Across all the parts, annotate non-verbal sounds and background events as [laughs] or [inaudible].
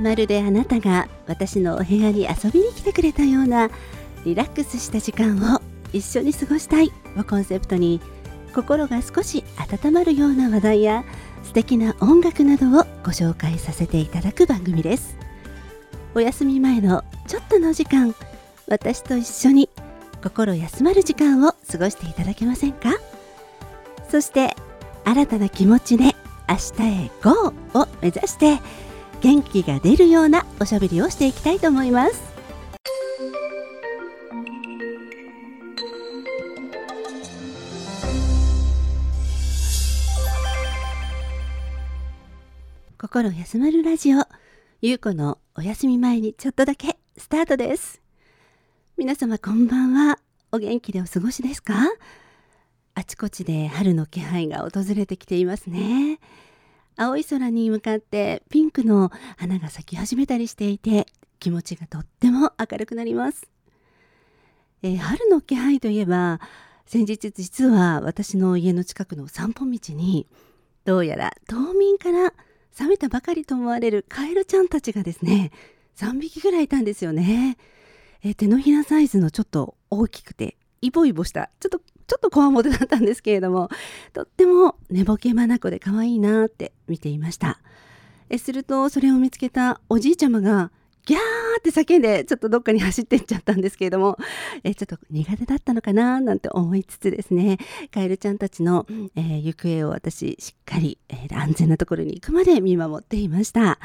まるであなたが私のお部屋に遊びに来てくれたようなリラックスした時間を一緒に過ごしたいをコンセプトに心が少し温まるような話題や素敵な音楽などをご紹介させていただく番組ですお休み前のちょっとの時間私と一緒に心休まる時間を過ごしていただけませんか？そして新たな気持ちで明日へ GO! を目指して元気が出るようなおしゃべりをしていきたいと思います。心休まるラジオ。ゆうこのお休み前にちょっとだけスタートです。皆様こんばんは。お元気でお過ごしですか？あちこちで春の気配が訪れてきていますね。青い空に向かってピンクの花が咲き始めたりしていて気持ちがとっても明るくなります、えー、春の気配といえば先日実は私の家の近くの散歩道にどうやら冬眠から冷めたばかりと思われるカエルちゃんたちがですね3匹ぐらいいたんですよね、えー、手のひらサイズのちょっと大きくてイボイボしたちょっとちょっとこわもてだったんですけれども [laughs] とっても寝ぼけ眼で可愛いなって見ていました。えするとそれを見つけたおじいちゃまがギャーって叫んでちょっとどっかに走っていっちゃったんですけれどもえちょっと苦手だったのかななんて思いつつですねカエルちゃんたちの、えー、行方を私しっかり、えー、安全なところに行くまで見守っていました、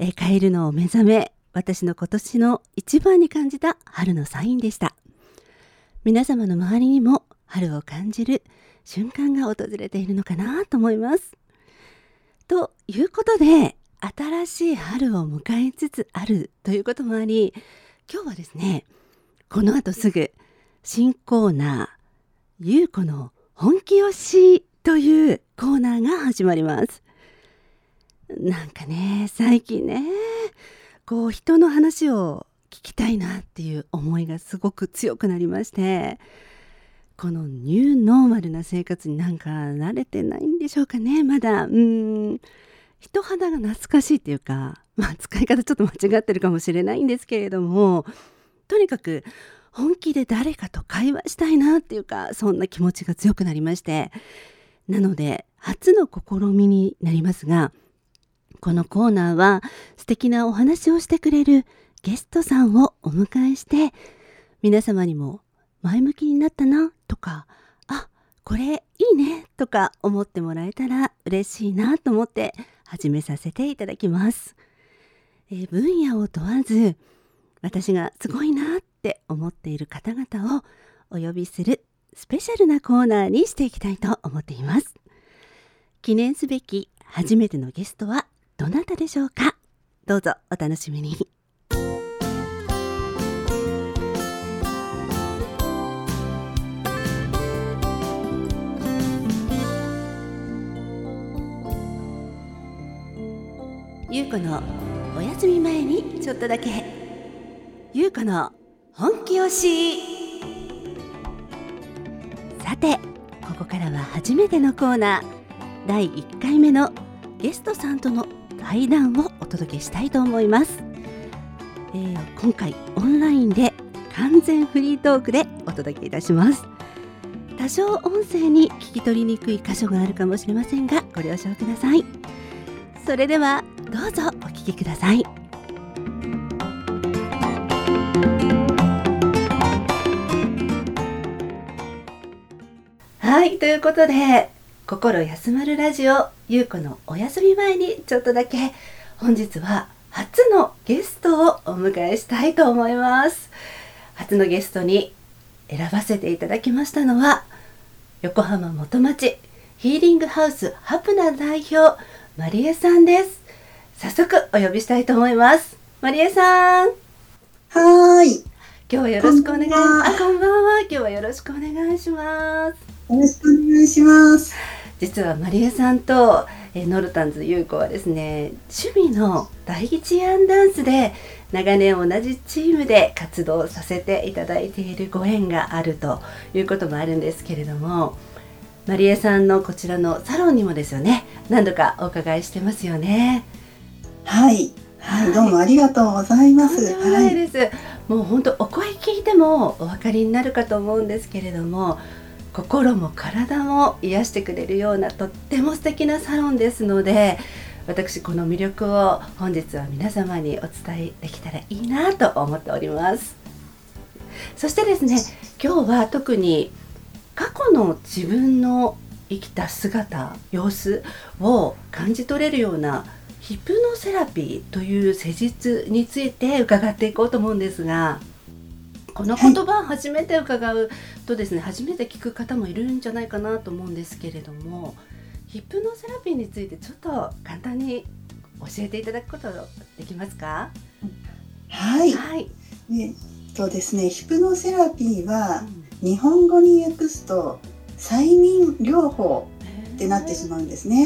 えー、カエルの目覚め私の今年の一番に感じた春のサインでした。皆様の周りにも春を感じる瞬間が訪れているのかなと思います。ということで新しい春を迎えつつあるということもあり今日はですねこの後すぐ新コーナー「ゆうこの本気推し」というコーナーが始まります。なんかね最近ねこう人の話を聞きたいなっていう思いがすごく強くなりましてこのニューノーマルな生活になんか慣れてないんでしょうかねまだ。うん。人肌が懐かしいっていうかまあ使い方ちょっと間違ってるかもしれないんですけれどもとにかく本気で誰かと会話したいなっていうかそんな気持ちが強くなりましてなので初の試みになりますがこのコーナーは素敵なお話をしてくれるゲストさんをお迎えして皆様にも前向きになったなとかあこれいいねとか思ってもらえたら嬉しいなと思って始めさせていただきます、えー、分野を問わず私がすごいなって思っている方々をお呼びするスペシャルなコーナーにしていきたいと思っています。記念すべき初めてのゲストはどなたでしょうか？どうぞお楽しみに。ゆうこのお休み前にちょっとだけ。ゆうこの本気推し。さてここからは初めてのコーナー。第1回目のゲストさんとの対談をお届けしたいと思います、えー、今回オンラインで完全フリートークでお届けいたします。多少音声に聞き取りにくい箇所があるかもしれませんがご了承ください。それではどうぞお聞きください。はいということで心休まるラジオゆうこのお休み前にちょっとだけ本日は初のゲストをお迎えしたいと思います。初のゲストに選ばせていただきましたのは横浜元町ヒーリングハウスハプナ代表マリエさんです。早速お呼びしたいと思いますマリエさんはーい。今日はよろしくお願いこんばんはあこんばんは今日はよろしくお願いしますよろしくお願いします。実はマリエさんと、えーノルタンズ優子はですね趣味の第一アンダンスで長年同じチームで活動させていただいているご縁があるということもあるんですけれどもマリエさんのこちらのサロンにもですよね何度かお伺いしてますよね。はい。はい、どうもありがとうございます。はいい。です、もう本当お声聞いてもお分かりになるかと思うんですけれども心も体も癒してくれるようなとっても素敵なサロンですので私この魅力を本日は皆様にお伝えできたらいいなと思っておりますそしてですね今日は特に過去の自分の生きた姿様子を感じ取れるようなヒプノセラピーという施術について伺っていこうと思うんですがこの言葉を初めて伺うとですね、初めて聞く方もいるんじゃないかなと思うんですけれどもヒプノセラピーについてちょっと簡単に教えていただくことできますか？はい。はい、えっとですね、ヒプノセラピーは日本語に訳すと催眠療法ってなってしまうんですね。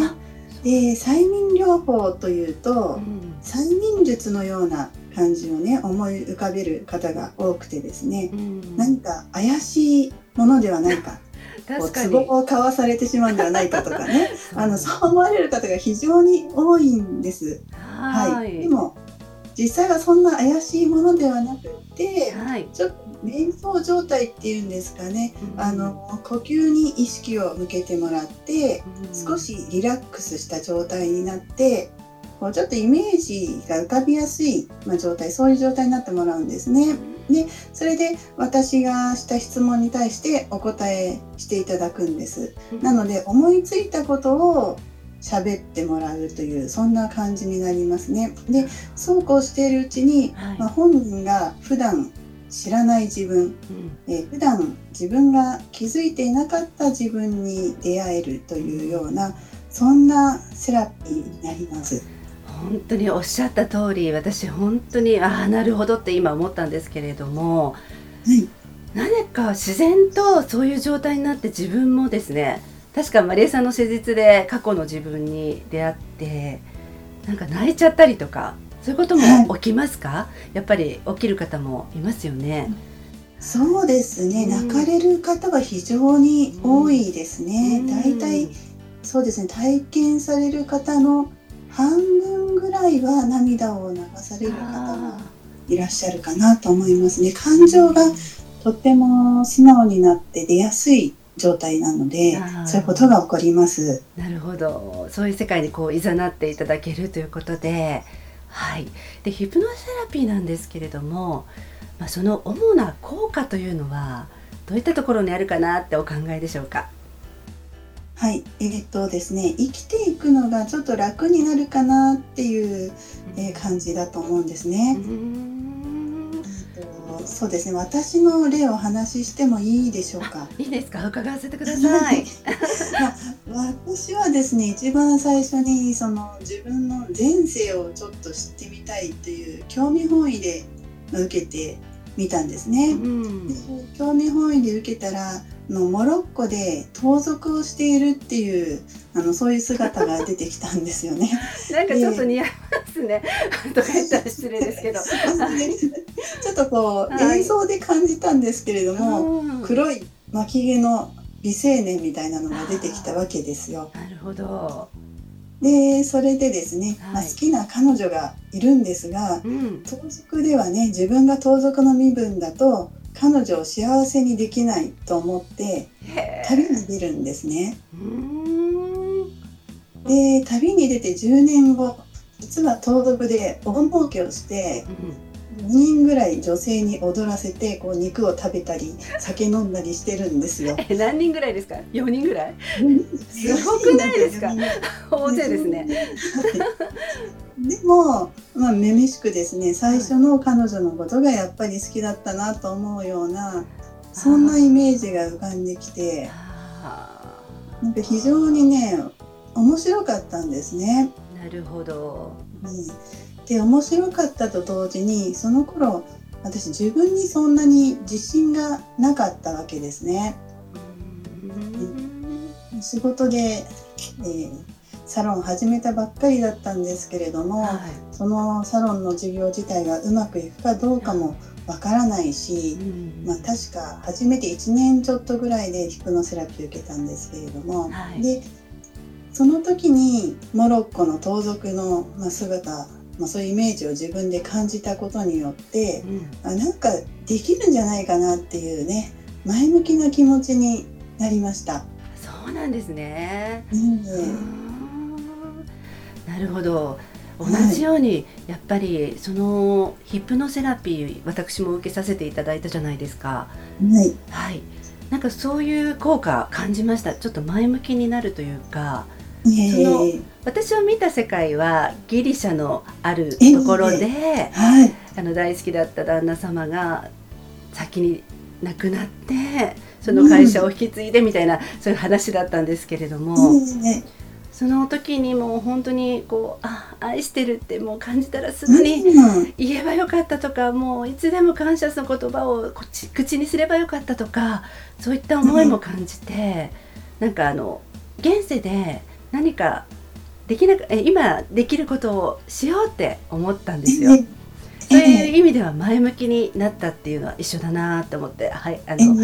あで、催眠療法というとうん。催眠術のような感じをね思い浮かべる方が多くてですね、うん。何か怪しいものではないか、[laughs] こう確かを買わされてしまうんではないかとかね。[laughs] あのそう思われる方が非常に多いんです。ははいい。でも実際はそんな怪しいものではなくて、はい。ちょっと瞑想状態っていうんですかね。うんあの呼吸に意識を向けてもらって、うん少しリラックスした状態になって、こうちょっとイメージが浮かびやすい、まあ、状態、そういう状態になってもらうんですね。それで私がした質問に対してお答えしていただくんです。なので思いついたことを喋ってもらうというそんな感じになりますね。でそうこうしているうちに、はいまあ、本人が普段知らない自分、うん。えー普段自分が気づいていなかった自分に出会えるというようなそんなセラピーになります。本当におっしゃった通り私本当にああなるほどって今思ったんですけれどもはい、何か自然とそういう状態になって自分もですね確かマリエさんの施術で過去の自分に出会ってなんか泣いちゃったりとかそういうことも起きますか、やっぱり起きる方もいますよね。そうですね、うん。泣かれる方は非常に多いですね。うん。だいたいそうですね。体験される方の半分ぐらいは涙を流される方があいらっしゃるかなと思いますね。感情がとっても素直になって出やすい状態なのでそういうことが起こります。ーなるほど。そういう世界にこういざなっていただけるということで,、はい、でヒプノセラピーなんですけれども、まあ、その主な効果というのはどういったところにあるかなってお考えでしょうか？はい、えーっとですね生きていくのがちょっと楽になるかなっていう、えー感じだと思うんですうね。ーんそうですね私の例をお話ししてもいいでしょうか？いいですか？伺わせてください。[laughs] まあ私はですね一番最初にその自分の前世をちょっと知ってみたいという興味本位で受けてみたんですね。うんで興味本位で受けたらあのモロッコで盗賊をしているっていうあのそういう姿が出てきたんですよね。[laughs] なんかちょっと似合いますね。とか言ったら失礼ですけど。ちょっとこう、はい映像で感じたんですけれども、うん黒い巻き毛の美青年みたいなのが出てきたわけですよ。なるほど。でそれでですね、まあ、はい好きな彼女がいるんですがうん。盗賊ではね自分が盗賊の身分だと彼女を幸せにできないと思って旅に出るんですね。で旅に出て10年後実は盗賊で大儲けをして2人ぐらい女性に踊らせてこう肉を食べたり酒飲んだりしてるんですよ。[laughs] え何人ぐらいですか？四人ぐらい？すごくないですか？大勢ですね。でも、まあ、めめしくですね最初の彼女のことがやっぱり好きだったなと思うようなそんなイメージが浮かんできてあなんか非常にね面白かったんですね。なるほど。うん、で面白かったと同時にその頃私自分にそんなに自信がなかったわけですね。仕事で、えー、サロン始めたばっかりだったんですけれども、はい、そのサロンの授業自体がうまくいくかどうかもわからないし、うん、まあ、確か初めて1年ちょっとぐらいでヒプノセラピー受けたんですけれども、はい、でその時にモロッコの盗賊の、まあ、姿、まあ、そういうイメージを自分で感じたことによって、うん、あなんかできるんじゃないかなっていうね前向きな気持ちになりました。そうなんですね、うん、なるほど。同じようにやっぱりそのヒプノセラピー私も受けさせていただいたじゃないですか。はい、はい、なんかそういう効果感じました。ちょっと前向きになるというか。その私を見た世界はギリシャのあるところで、はい、あの大好きだった旦那様が先に亡くなってその会社を引き継いでみたいな、うん、そういう話だったんですけれども、その時にもう本当にこうあ愛してるってもう感じたらすぐに言えばよかったとか、もういつでも感謝の言葉を口にすればよかったとかそういった思いも感じて、なんかあの現世で何かできなく今できることをしようって思ったんですよ。そういう意味では前向きになったっていうのは一緒だなと思って、はい、あの、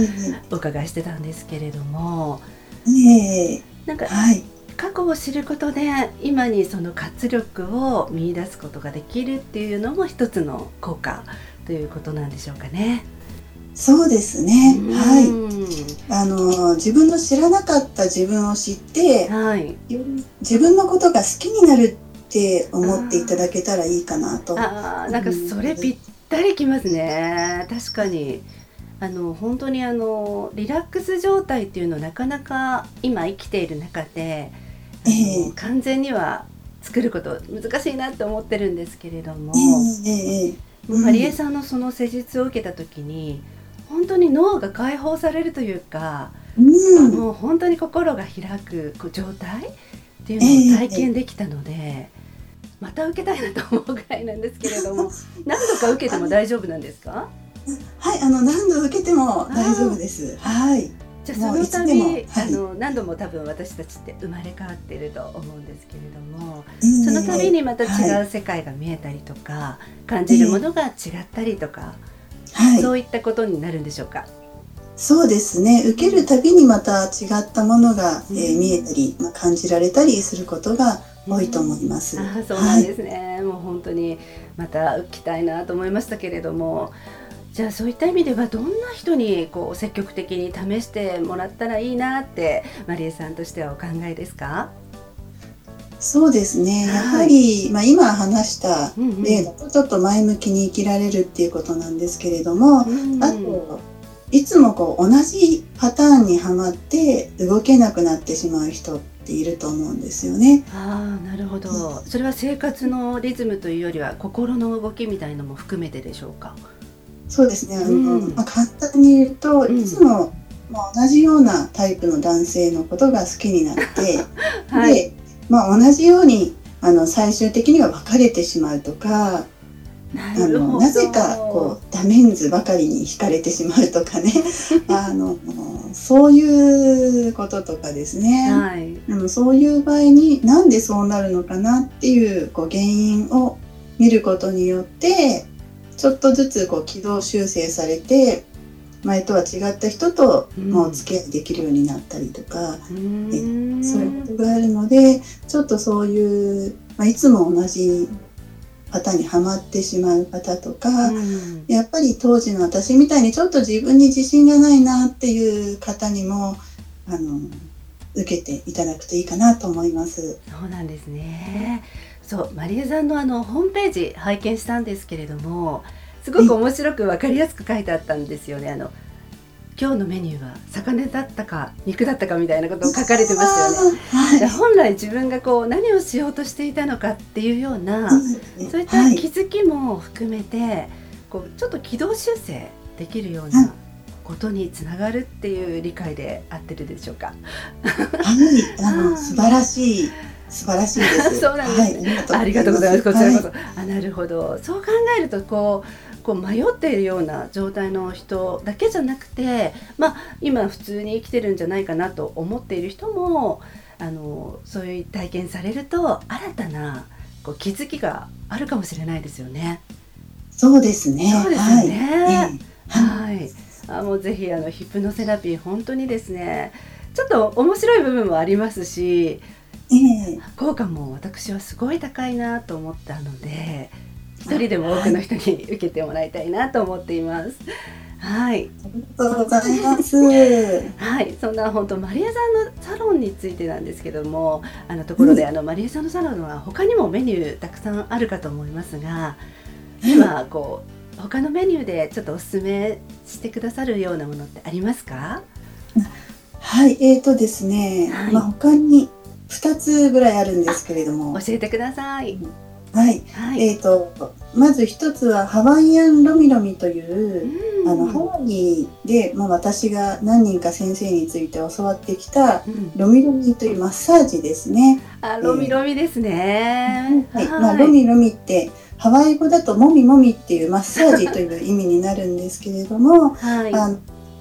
お伺いしてたんですけれども、なんか、はい、過去を知ることで今にその活力を見出すことができるっていうのも一つの効果ということなんでしょうかね。そうですね。はい。あの自分の知らなかった自分を知って、はい、自分のことが好きになるって思っていただけたらいいかなと。ああ、なんかそれぴったりきますね。確かに。あの本当にあのリラックス状態っていうのはなかなか今生きている中でえー、完全には作ること難しいなって思ってるんですけれども、えー、マリエさんのその施術を受けた時に本当に脳が解放されるというか、うん、もう本当に心が開く状態っていうのを体験できたので、えー、また受けたいなと思うぐらいなんですけれども [laughs] 何度か受けても大丈夫なんですか？はいあの何度受けても大丈夫です。はい。じゃあその度、はい、あの何度も多分私たちって生まれ変わっていると思うんですけれども、その度にまた違う世界が見えたりとか、はい、感じるものが違ったりとか、はい、そういったことになるんでしょうか？そうですね。受けるたびにまた違ったものが、えー、見えたり、まあ、感じられたりすることが多いと思います。うん、あそうなんですね、はい、もう本当にまた受きたいなと思いましたけれども。じゃあそういった意味ではどんな人にこう積極的に試してもらったらいいなってマリエさんとしてはお考えですか？そうですね、やはり、まあ、今話した例だとちょっと前向きに生きられるっていうことなんですけれども、うんうん、あといつもこう同じパターンにはまって動けなくなってしまう人っていると思うんですよね。ああなるほど、それは生活のリズムというよりは心の動きみたいのも含めてでしょうか？そうですね、あの、うん、まあ、簡単に言うと、いつも、まあ、同じようなタイプの男性のことが好きになって、[laughs] はい、で、まあ、同じようにあの最終的には別れてしまうとかあのなぜかこうダメンズばかりに惹かれてしまうとかね。[laughs] あのそういうこととかですね、はい、あのそういう場合になんでそうなるのかなっていうこう原因を見ることによってちょっとずつこう軌道修正されて前とは違った人ともう付き合いできるようになったりとか、うん、そういうことがあるのでちょっとそういう、まあ、いつも同じ方にはまってしまう方とか、うん、やっぱり当時の私みたいにちょっと自分に自信がないなっていう方にもあの受けていただくといいかなと思います。そうなんですね。そうマリエさんのあのホームページ拝見したんですけれどもすごく面白く分かりやすく書いてあったんですよね。あの今日のメニューは魚だったか肉だったかみたいなことを書かれてますよね。はい、本来自分がこう何をしようとしていたのかっていうような、そういった気づきも含めて、こうちょっと軌道修正できるようなことにつながるっていう理解で合ってるでしょうか。はい、あの素晴らしい。素晴らしいです。[laughs] そうなんですね、はい、ありがとうございます。こちらこそ、はい、あ、なるほど。そう考えると、こう、こう迷っているような状態の人だけじゃなくて、まあ、今普通に生きてるんじゃないかなと思っている人も。あの、そういう体験されると、新たなこう気づきがあるかもしれないですよね。そうですね。そうですね。はい。はい、あもうぜひあのヒプノセラピー本当にですね、ちょっと面白い部分もありますし、えー、効果も私はすごい高いなと思ったので、一人でも多くの人に受けてもらいたいなと思っています。はい。ありがとうございます。はい、そんな本当マリエさんのサロンについてなんですけども、あのところで、うん、あのマリエさんのサロンは他にもメニューたくさんあるかと思いますが、今こう他のメニューでちょっとお勧めしてくださるようなものってありますか？はい、えーとですね、はい、まあ他に二つぐらいあるんですけれども、教えてください。はい、はい、えっ、ー、とまず一つはハワイアンロミロミという、うん、あのハワイで、まあ、私が何人か先生について教わってきた、ロミロミというマッサージですね。あロミロミですね。えー、はい、はい、まあ、ロミロミってハワイ語だともみもみっていうマッサージという意味になるんですけれども、はい、あの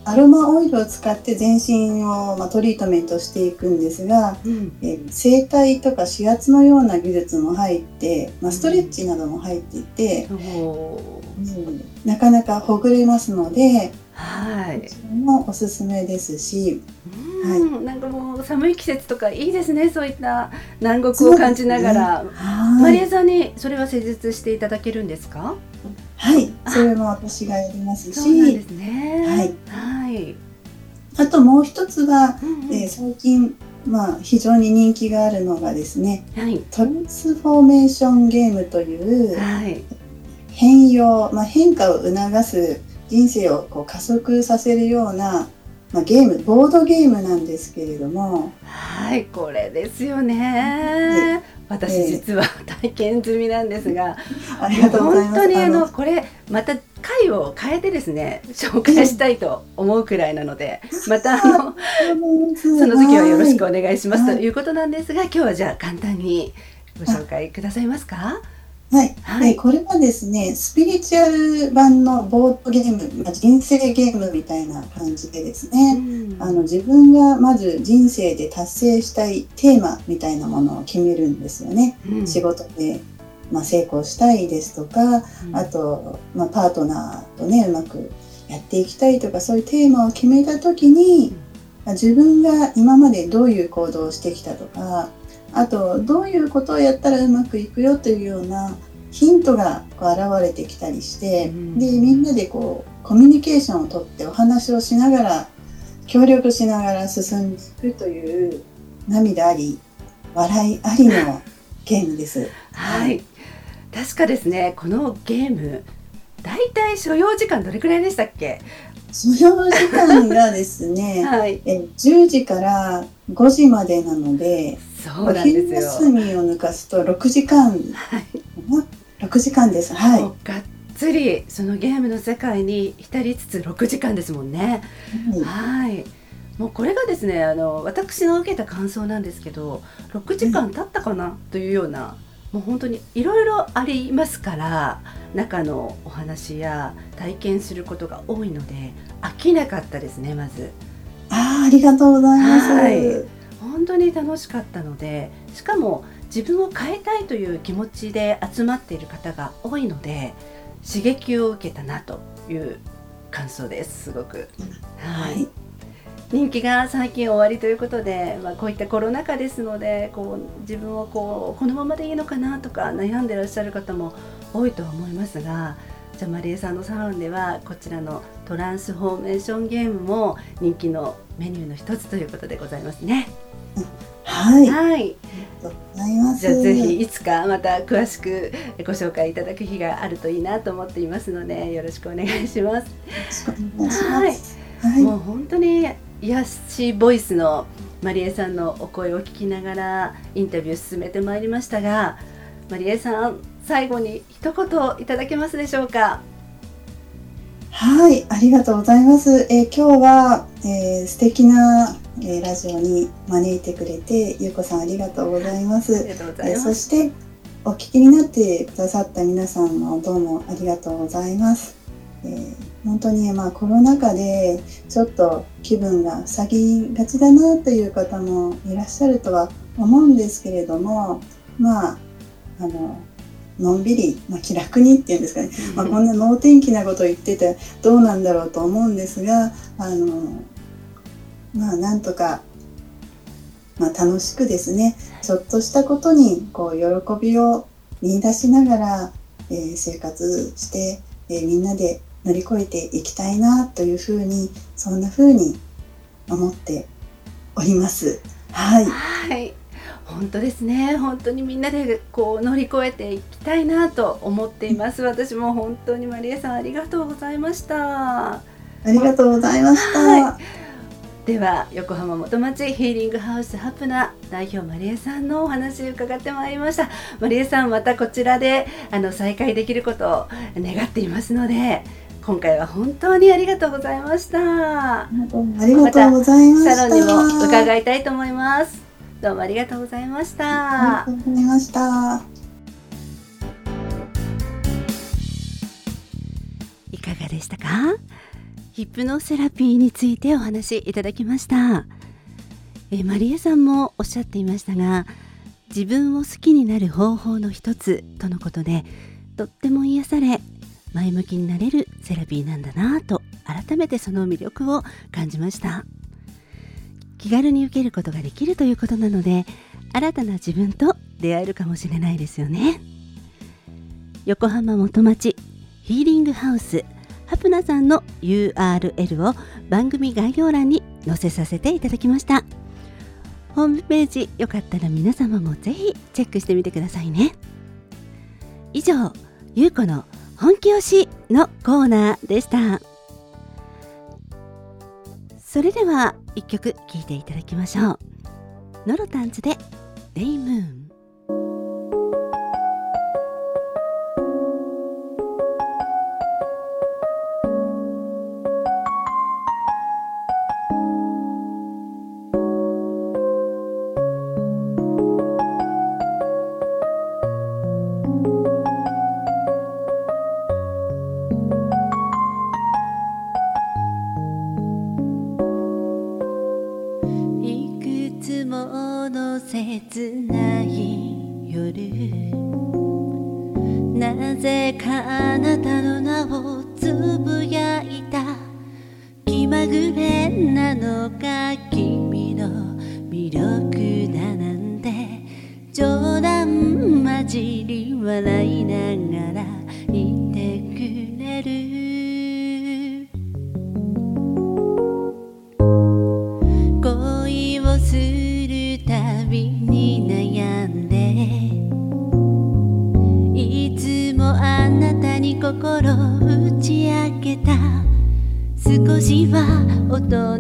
アロマオイルを使って全身を、まあ、トリートメントしていくんですが、うん、え整体とか指圧のような技術も入って、まあ、ストレッチなども入っていて、うん、なかなかほぐれますので、はい、それもおすすめですし、はい、なんかもう寒い季節とかいいですねそういった南国を感じながら、ね、マリエさんにそれは施術していただけるんですかはい、それも私がやりますし、そうですね。はい。はい。あともう一つは、うんうん、えー、最近まあ非常に人気があるのがですね、はい、トランスフォーメーションゲームという、はい、変容、まあ変化を促す人生をこう加速させるようなまあ、ゲームボードゲームなんですけれども。はいこれですよね、私実は [laughs] 体験済みなんですが、ありがとうございます。本当にあのこれまた回を変えてですね紹介したいと思うくらいなので、[laughs] またあのその時はよろしくお願いします、ということなんですが今日はじゃあ簡単にご紹介くださいますか？はい、はい、これはですねスピリチュアル版のボードゲーム、まあ、人生ゲームみたいな感じでですね、うん、あの自分がまず人生で達成したいテーマみたいなものを決めるんですよね、うん、仕事で、まあ、成功したいですとか、うん、あと、まあ、パートナーとねうまくやっていきたいとかそういうテーマを決めた時に、自分が今までどういう行動をしてきたとかあとどういうことをやったらうまくいくよというようなヒントがこう現れてきたりして、うん、でみんなでこうコミュニケーションをとってお話をしながら協力しながら進んでいくという涙あり笑いありのゲームです。はい、確かですねこのゲームだいたい所要時間どれくらいでしたっけ？所要時間がですね、[laughs] はい、え10時から5時までなのでそうなんですよ休みを抜かすと6時間、はい、6時間です。はい。がっつりそのゲームの世界に浸りつつ6時間ですもんね。うん、はい。もうこれがですねあの私の受けた感想なんですけど6時間経ったかな？というような、もう本当にいろいろありますから中のお話や体験することが多いので飽きなかったですねまず。ああありがとうございます。はい本当に楽しかったのでしかも自分を変えたいという気持ちで集まっている方が多いので刺激を受けたなという感想ですすごく。はい、人気が最近終わりということで、まあ、こういったコロナ禍ですのでこう自分をこうこのままでいいのかなとか悩んでらっしゃる方も多いとは思いますがじゃあマリエさんのサロンではこちらのトランスフォーメーションゲームも人気のメニューの一つということでございますね。はい。はい。じゃあぜひいつかまた詳しくご紹介いただく日があるといいなと思っていますのでよろしくお願いします。はい。はい、もう本当に癒しボイスのマリエさんのお声を聞きながらインタビュー進めてまいりましたが、マリエさん最後に一言いただけますでしょうか？はい、ありがとうございます。えー今日は、えー素敵な、えーラジオに招いてくれて、ゆうこさんありがとうございます。りがとうごえーそしてお聞きになってくださった皆さんもどうもありがとうございます。えー本当に、まあ、コロナ禍でちょっと気分が下ぎがちだなという方もいらっしゃるとは思うんですけれどもまああののんびり、まあ、気楽にっていうんですかね、まあ、こんな能天気なことを言っててどうなんだろうと思うんですがあのまあなんとか、まあ、楽しくですねちょっとしたことにこう喜びを見出しながら、えー生活して、えーみんなで乗り越えていきたいなというふうにそんなふうに思っております。はい、はい本当ですね。本当にみんなでこう乗り越えていきたいなと思っています。私も本当にマリエさんありがとうございました。ありがとうございました。はでは横浜元町ヒーリングハウスハプナ代表マリエさんのお話伺ってまいりました。マリエさんまたこちらであの再会できることを願っていますので今回は本当にありがとうございました。ありがとうございました。サロンにも伺いたいと思いますどうもありがとうございました。ありがとうございました。いかがでしたか？ヒップノセラピーについてお話しいただきました。えマリエさんもおっしゃっていましたが自分を好きになる方法の一つとのことでとっても癒され前向きになれるセラピーなんだなぁと改めてその魅力を感じました気軽に受けることができるということなので新たな自分と出会えるかもしれないですよね。横浜元町ヒーリングハウスハプナさんの URL を番組概要欄に載せさせていただきました。ホームページよかったら皆様もぜひチェックしてみてくださいね。以上ゆうこの本気推しのコーナーでした。それでは一曲聴いていただきましょう。ノロタンズでレイムーンぜかあなたの名をつぶやいた気まぐれなのが君の魅力だなんて冗談交じり笑いながら心打ち明けた。少しは大人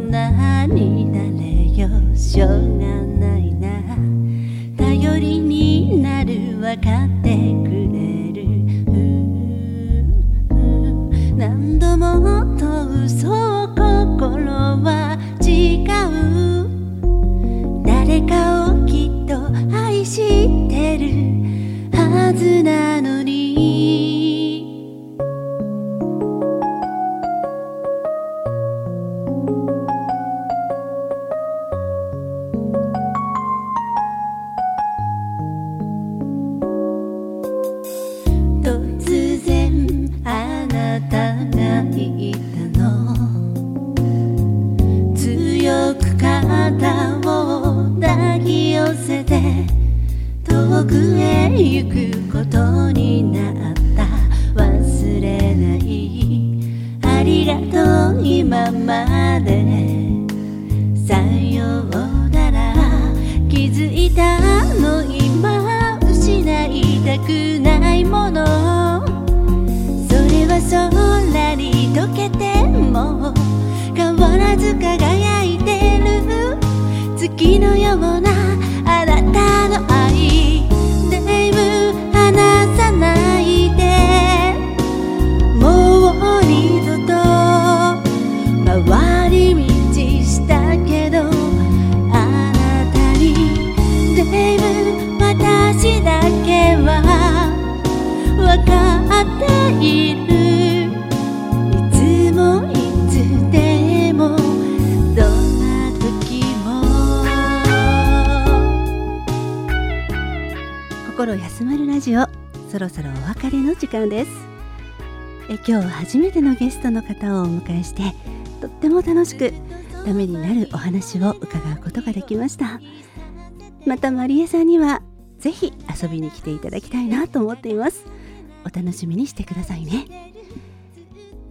になれよ。しょうがないな。頼りになる分かってくれる。何度もと嘘を心は違う。誰かをきっと愛して溶けても変わらず輝いてる。月のようなあなたの愛デイブ離さないでもう二度と回り道したけどあなたにデイブ私だけは分かっている。心休まるラジオそろそろお別れの時間です。え今日初めてのゲストの方をお迎えしてとっても楽しくためになるお話を伺うことができました。またマリエさんにはぜひ遊びに来ていただきたいなと思っています。お楽しみにしてくださいね。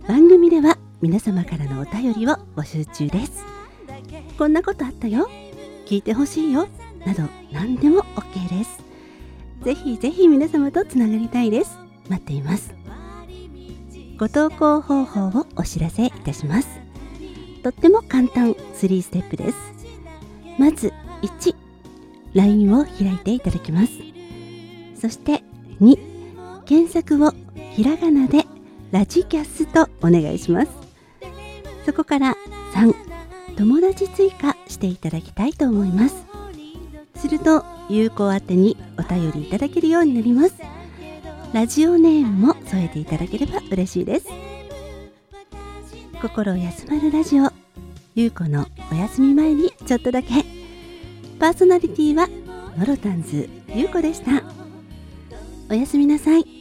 番組では皆様からのお便りを募集中です。こんなことあったよ。聞いてほしいよ。など何でも OK です。ぜひぜひ皆様とつながりたいです。待っています。ご投稿方法をお知らせいたします。とっても簡単3ステップです。まず1 LINE を開いていただきます。そして2検索をひらがなでラジキャスとお願いします。そこから3友達追加していただきたいと思います。すると有効宛てにお便りいただけるようになります。ラジオネームも添えていただければ嬉しいです。心休まるラジオゆうこのお休み前にちょっとだけ。パーソナリティはノロタンズゆうこでした。おやすみなさい。